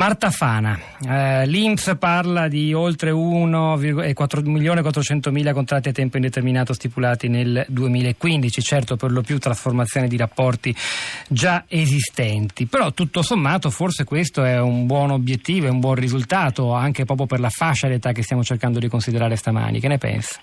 Marta Fana, eh, l'Inps parla di oltre 1,4 milioni e 400 mila contratti a tempo indeterminato stipulati nel 2015, certo per lo più trasformazione di rapporti già esistenti, però tutto sommato forse questo è un buon obiettivo, è un buon risultato anche proprio per la fascia d'età che stiamo cercando di considerare stamani, che ne pensa?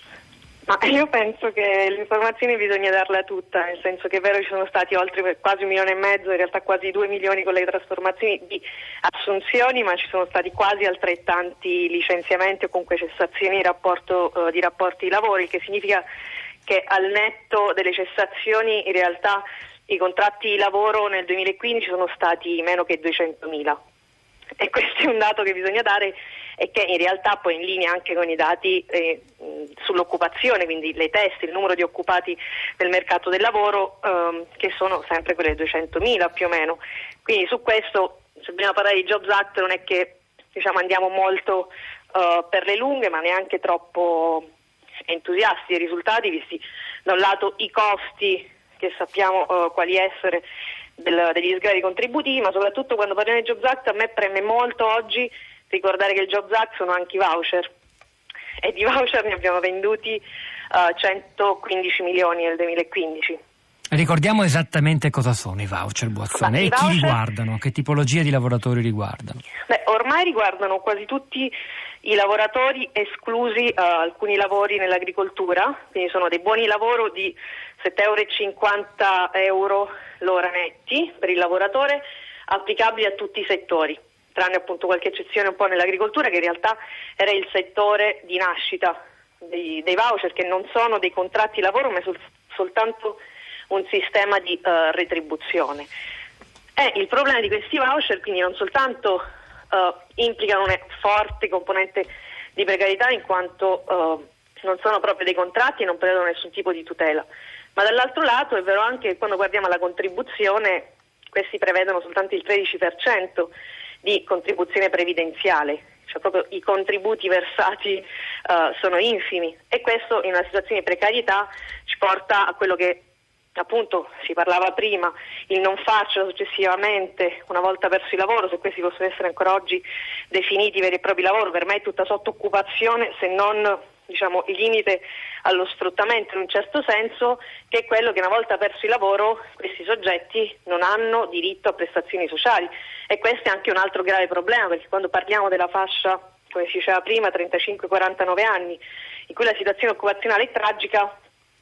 Ma io penso che l'informazione bisogna darla tutta, nel senso che è vero ci sono stati oltre quasi un milione e mezzo, in realtà quasi due milioni con le trasformazioni di assunzioni, ma ci sono stati quasi altrettanti licenziamenti o comunque cessazioni di, rapporto, uh, di rapporti di lavoro, il che significa che al netto delle cessazioni in realtà i contratti di lavoro nel 2015 sono stati meno che 200.000 e questo è un dato che bisogna dare e che in realtà poi in linea anche con i dati eh, sull'occupazione, quindi le teste, il numero di occupati nel mercato del lavoro ehm, che sono sempre quelle 200.000 più o meno. Quindi su questo se dobbiamo parlare di Jobs Act non è che diciamo, andiamo molto uh, per le lunghe ma neanche troppo entusiasti dei risultati visti da un lato i costi che sappiamo uh, quali essere del, degli sgravi contributivi ma soprattutto quando parliamo di Jobs Act a me preme molto oggi ricordare che il Jobs Act sono anche i voucher e di voucher ne abbiamo venduti uh, eh, 115 milioni nel 2015. Ricordiamo esattamente cosa sono i voucher Boazzone e voucher... chi riguardano, che tipologie di lavoratori riguardano. Beh, ormai riguardano quasi tutti i lavoratori esclusi uh, alcuni lavori nell'agricoltura, quindi sono dei buoni lavoro di 7,50 euro l'ora netti per il lavoratore, applicabili a tutti i settori tranne appunto qualche eccezione un po' nell'agricoltura che in realtà era il settore di nascita dei, dei voucher che non sono dei contratti lavoro ma sol, soltanto un sistema di uh, retribuzione. E il problema di questi voucher quindi non soltanto uh, implicano una forte componente di precarietà in quanto uh, non sono proprio dei contratti e non prevedono nessun tipo di tutela, ma dall'altro lato è vero anche che quando guardiamo alla contribuzione questi prevedono soltanto il 13% di contribuzione previdenziale, cioè proprio i contributi versati uh, sono infimi. E questo in una situazione di precarietà ci porta a quello che appunto si parlava prima, il non farcelo successivamente una volta perso il lavoro, se questi possono essere ancora oggi definiti veri e propri lavoro, per me è tutta sotto occupazione se non diciamo, il limite allo sfruttamento in un certo senso, che è quello che una volta perso il lavoro questi soggetti non hanno diritto a prestazioni sociali. E questo è anche un altro grave problema, perché quando parliamo della fascia, come si diceva prima, 35-49 anni, in cui la situazione occupazionale è tragica,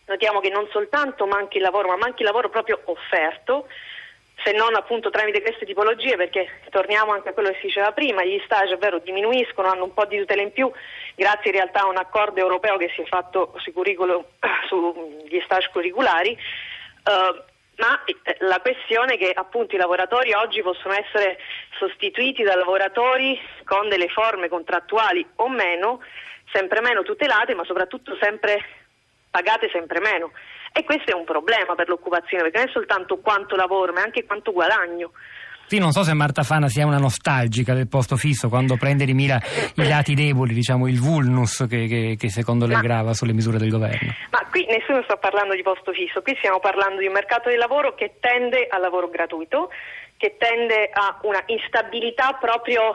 notiamo che non soltanto manca il lavoro, ma manca il lavoro proprio offerto, se non appunto tramite queste tipologie, perché torniamo anche a quello che si diceva prima, gli stage è diminuiscono, hanno un po' di tutela in più, grazie in realtà a un accordo europeo che si è fatto sui sugli stage curriculari, uh, ma eh, la questione è che appunto i lavoratori oggi possono essere sostituiti da lavoratori con delle forme contrattuali o meno, sempre meno tutelate, ma soprattutto sempre pagate sempre meno. E questo è un problema per l'occupazione, perché non è soltanto quanto lavoro, ma anche quanto guadagno. Sì, non so se Marta Fana sia una nostalgica del posto fisso quando prende di mira i lati deboli, diciamo il vulnus che, che, che secondo lei ma, grava sulle misure del governo. Ma qui nessuno sta parlando di posto fisso, qui stiamo parlando di un mercato del lavoro che tende al lavoro gratuito, che tende a una instabilità proprio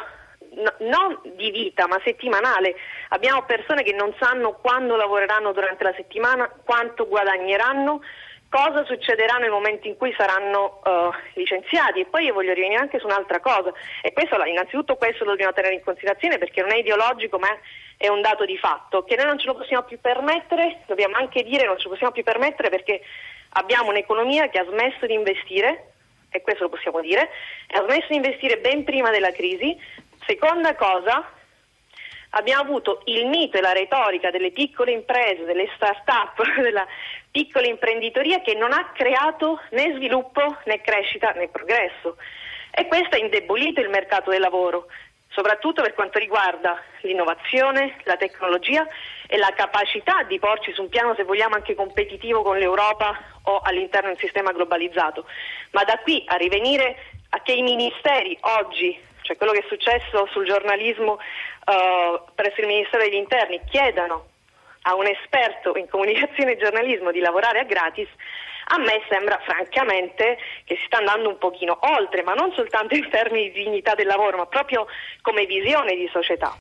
no, non di vita ma settimanale. Abbiamo persone che non sanno quando lavoreranno durante la settimana, quanto guadagneranno, cosa succederà nel momento in cui saranno uh, licenziati. E poi io voglio rivenire anche su un'altra cosa. E questo, innanzitutto questo lo dobbiamo tenere in considerazione perché non è ideologico ma è un dato di fatto, che noi non ce lo possiamo più permettere, dobbiamo anche dire non ce lo possiamo più permettere perché abbiamo un'economia che ha smesso di investire, e questo lo possiamo dire, ha smesso di investire ben prima della crisi, Seconda cosa, abbiamo avuto il mito e la retorica delle piccole imprese, delle start-up, della piccola imprenditoria che non ha creato né sviluppo né crescita né progresso. E questo ha indebolito il mercato del lavoro, soprattutto per quanto riguarda l'innovazione, la tecnologia e la capacità di porci su un piano, se vogliamo, anche competitivo con l'Europa o all'interno di un sistema globalizzato. Ma da qui a rivenire a che i ministeri oggi cioè quello che è successo sul giornalismo uh, presso il Ministero degli Interni, chiedano a un esperto in comunicazione e giornalismo di lavorare a gratis, A me sembra francamente che si sta andando un pochino oltre, ma non soltanto in termini di dignità del lavoro, ma proprio come visione di società.